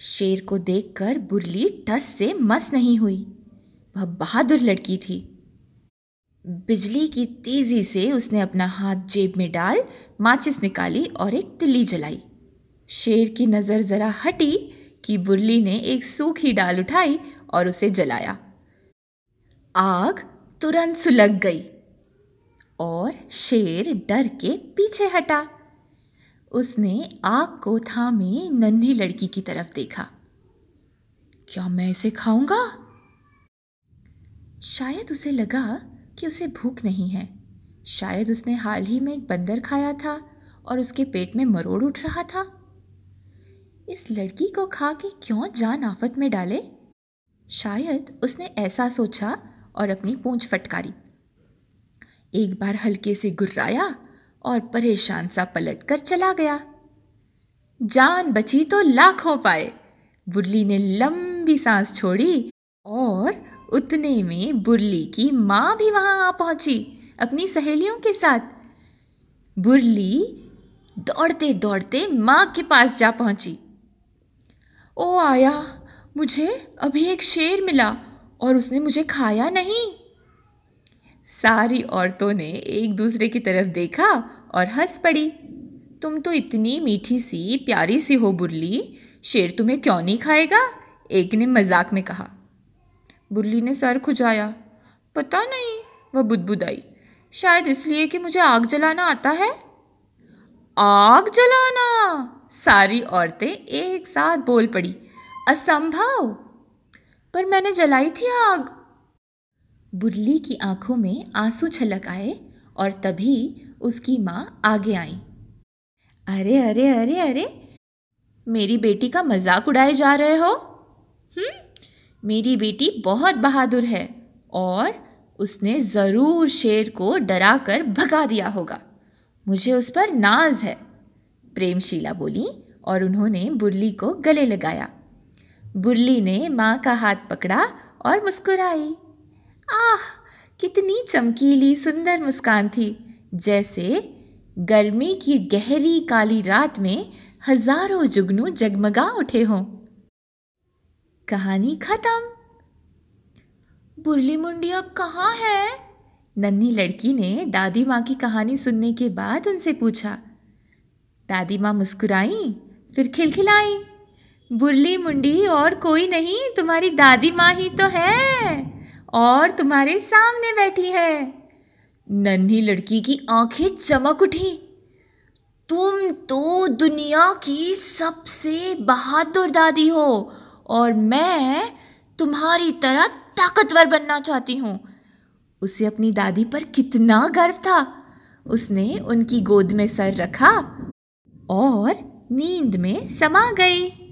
शेर को देखकर बुरली टस से मस नहीं हुई। वह बहादुर लड़की थी। बिजली की तेज़ी से उसने अपना हाथ जेब में डाल, माचिस निकाली और एक तिल्ली जलाई। शेर की नज़र ज़रा हटी कि बुरली ने एक सूखी डाल उठाई और उसे जलाया। आग तुरंत सुलग गई और शेर डर के पीछे हटा। उसने आग को थामे नन्ही लड़की की तरफ़ देखा। क्या मैं इसे खाऊँगा? शायद उसे लगा कि उसे भूख नहीं है। शायद उसने हाल ही में एक बंदर खाया था और उसके पेट में मरोड़ उठ रहा था। इस लड़की को खा के क्यों जान आफत में डाले? शायद उसने ऐसा सोचा और अपनी पूंछ फटकारी। एक बार हल्के से गुर्राया और परेशान सा पलट कर चला गया। जान बची तो लाखों पाए। बुरली ने लंबी सांस छोड़ी और उतने में बुरली की माँ भी वहाँ आ पहुँची अपनी सहेलियों के साथ। बुरली दौड़ते दौड़ते माँ के पास जा पहुँची। ओ आया, मुझे अभी एक शेर मिला और उसने मुझे खाया नहीं। सारी औरतों ने एक दूसरे की तरफ़ देखा और हंस पड़ी। तुम तो इतनी मीठी सी, प्यारी सी हो बुरली, शेर तुम्हें क्यों नहीं खाएगा? एक ने मज़ाक में कहा। बुल्ली ने सर खुजाया। पता नहीं, वह बुदबुदाई। शायद इसलिए कि मुझे आग जलाना आता है? आग जलाना? सारी औरतें एक साथ बोल पड़ी। असंभव। पर मैंने जलाई थी आग। बुल्ली की आँखों में आँसू छलक आए और तभी उसकी माँ आगे आई। अरे अरे अरे अरे, मेरी बेटी का मज़ाक उड़ाए जा रहे हो? हम्म मेरी बेटी बहुत बहादुर है और उसने ज़रूर शेर को डरा कर भगा दिया होगा। मुझे उस पर नाज है, प्रेमशीला बोली और उन्होंने बुरली को गले लगाया। बुरली ने माँ का हाथ पकड़ा और मुस्कुराई। आह, कितनी चमकीली, सुंदर मुस्कान थी। जैसे गर्मी की गहरी काली रात में हज़ारों जुगनू जगमगा उठे हों। कहानी खत्म। बुरली मुंडी अब कहाँ है? नन्ही लड़की ने दादी माँ की कहानी सुनने के बाद उनसे पूछा। दादी माँ मुस्कुराई, फिर खिलखिलाई। बुरली मुंडी और कोई नहीं, तुम्हारी दादी माँ ही तो है। और तुम्हारे सामने बैठी है। नन्ही लड़की की आँखें चमक उठी। तुम तो दुनिया की सबसे बहादुर दादी हो और मैं तुम्हारी तरह ताकतवर बनना चाहती हूँ। उसे अपनी दादी पर कितना गर्व था। उसने उनकी गोद में सर रखा और नींद में समा गई।